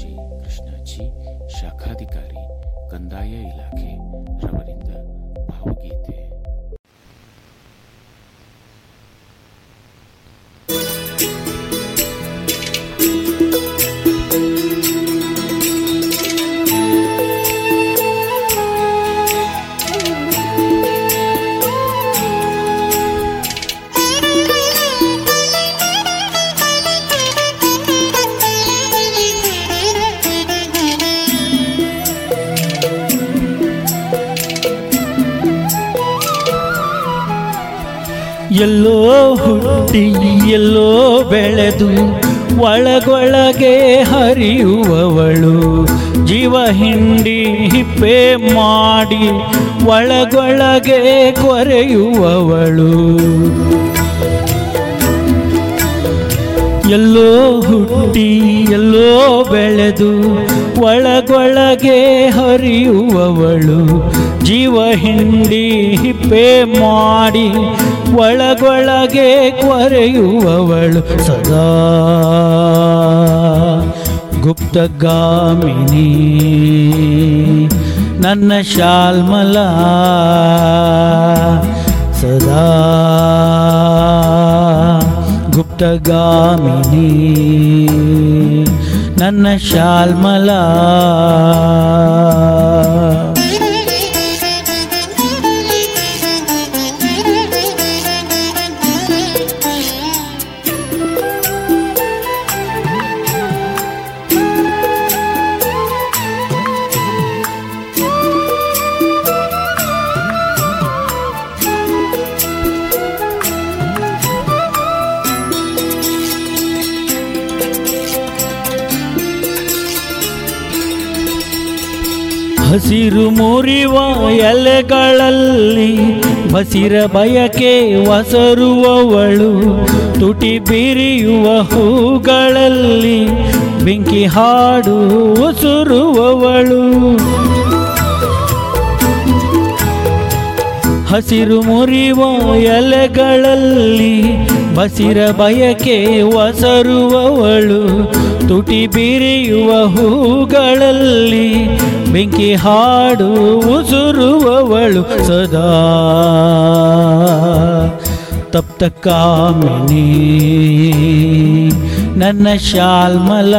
श्री कृष्णाची शाखाधिकारी कंदाय इलाखे रवरिंद भावगीते ಎಲ್ಲೋ ಹುಟ್ಟಿ ಎಲ್ಲೋ ಬೆಳೆದು ಒಳಗೊಳಗೆ ಹರಿಯುವವಳು. ಜೀವ ಹಿಂಡಿ ಹಿಪ್ಪೆ ಮಾಡಿ ಒಳಗೊಳಗೆ ಕೊರೆಯುವವಳು. ಎಲ್ಲೋ ಹುಟ್ಟಿ ಎಲ್ಲೋ ಬೆಳೆದು ಒಳಗೊಳಗೆ ಹರಿಯುವವಳು. ಜೀವ ಹಿಂಡಿ ಹಿಪ್ಪೆ ಮಾಡಿ ಒಳಗೊಳಗೆ ಕೊರೆಯುವವಳು ಸದಾ ಗುಪ್ತಗಾಮಿನಿ. ನನ್ನ ಶಾಲ್ಮಲ ಸದಾ ಗುಪ್ತಗಾಮಿನಿ. ನನ್ನ ಶಾಲ್ಮಲ ಹಸಿರು ಮುರಿವ ಎಲೆಗಳಲ್ಲಿ ಬಸಿರ ಬಯಕೆ ವಸರುವವಳು ತುಟಿ ಬಿರಿಯುವ ಹೂಗಳಲ್ಲಿ ಬೆಂಕಿ ಹಾಡು ಉಸುರುವವಳು. ಹಸಿರು ಮುರಿವ ಎಲೆಗಳಲ್ಲಿ ಬಸಿರ ಬಯಕೆ ವಸರುವವಳು ತುಟಿ ಬಿರಿಯುವ ಹೂಗಳಲ್ಲಿ ಬೆಂಕಿ ಹಾಡು ಉಸುರುವವಳು ಸದಾ. ತಪ್ತ ಕಾಮಿನಿ ನನ್ನ ಶಾಲ್ಮಲ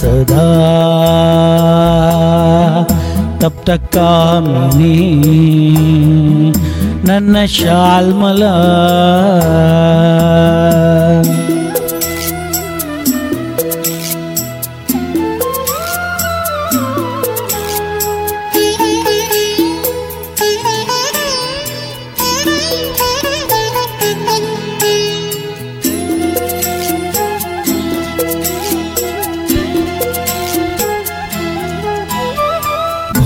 ಸದಾ. ತಪ್ತ ಕಾಮಿನಿ ನನ್ನ ಶಾಲ್ಮಲ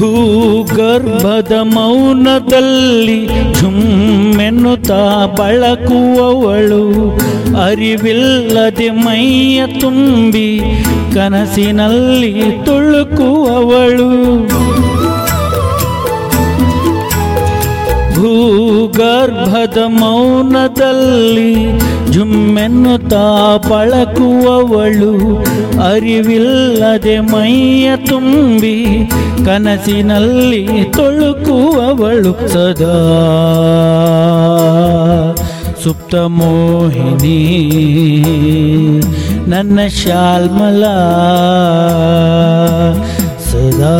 ಭೂಗರ್ಭದ ಮೌನದಲ್ಲಿ ಝುಮ್ಮೆನ್ನುತ್ತಾ ಬಳಕುವವಳು. ಅರಿವಿಲ್ಲದೆ ಮೈಯ ತುಂಬಿ ಕನಸಿನಲ್ಲಿ ತುಳುಕುವವಳು. ಭೂಗರ್ಭದ ಮೌನದಲ್ಲಿ ಜುಮ್ಮೆನ್ನುತ್ತಾ ಪಳಕುವವಳು, ಅರಿವಿಲ್ಲದೆ ಮೈಯ ತುಂಬಿ ಕನಸಿನಲ್ಲಿ ತೊಳುಕುವವಳು ಸದಾ. ಸುಪ್ತ ಮೋಹಿನಿ, ನನ್ನ ಶಾಲ್ಮಲ ಸದಾ.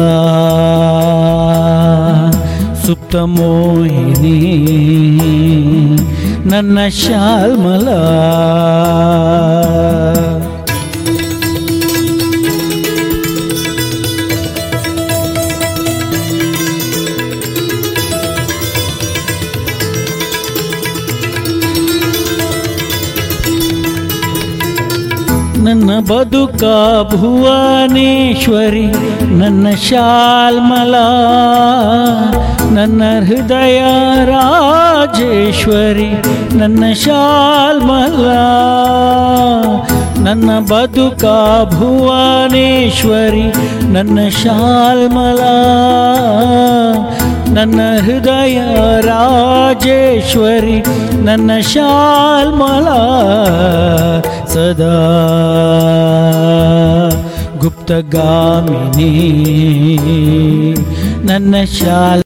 ಸುಪ್ತ ಮೋಹಿನಿ ನನ್ನ ಶಾಲ್ಮಲ. ನನ್ನ ಬದುಕ ಭುವನೇಶ್ವರಿ, ನನ್ನ ಶಾಲ್ಮಲ, ನನ್ನ ಹೃದಯ ರಾಜೇಶ್ವರಿ, ನನ್ನ ಶಾಲ್ಮಲ, ನನ್ನ ಬದುಕ ಭುವನೇಶ್ವರಿ, ನನ್ನ ಶಾಲ್ಮಲ ನನ್ನ ಹೃದಯ ರಾಜೇಶ್ವರಿ ನನ್ನ ಶಾಲ್ಮಲ ಸದಾ ಗುಪ್ತಗಾಮಿನಿ. ನನ್ನ ಶಾಲ್